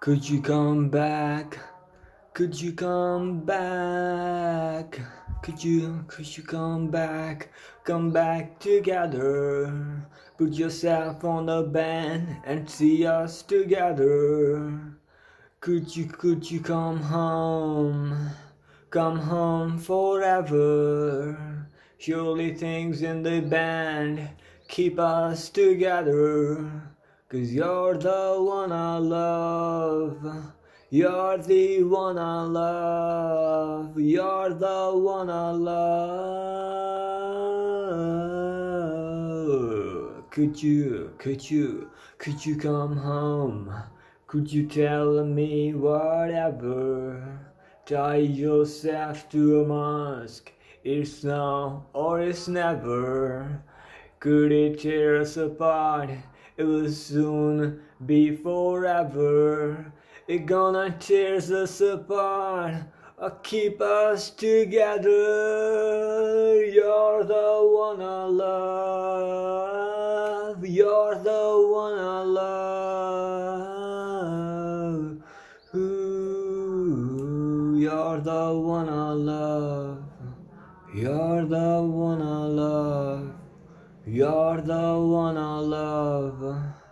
Could you come back? Could you come back? Could you, could you come back? Come back together. Put yourself on the band and see us together. Could you, could you come home? Come home forever. Surely things in the band keep us together. Cause you're the one I love. You're the one I love. You're the one I love. Could you, could you, could you come home? Could you tell me whatever? Tie yourself to a mask. It's now or it's never. Could it tear us apart? It will soon be forever. It gonna tear us apart or keep us together. You're the one I love. You're the one I love. Ooh, you're the one I love. You're the one I love. You're the one I love.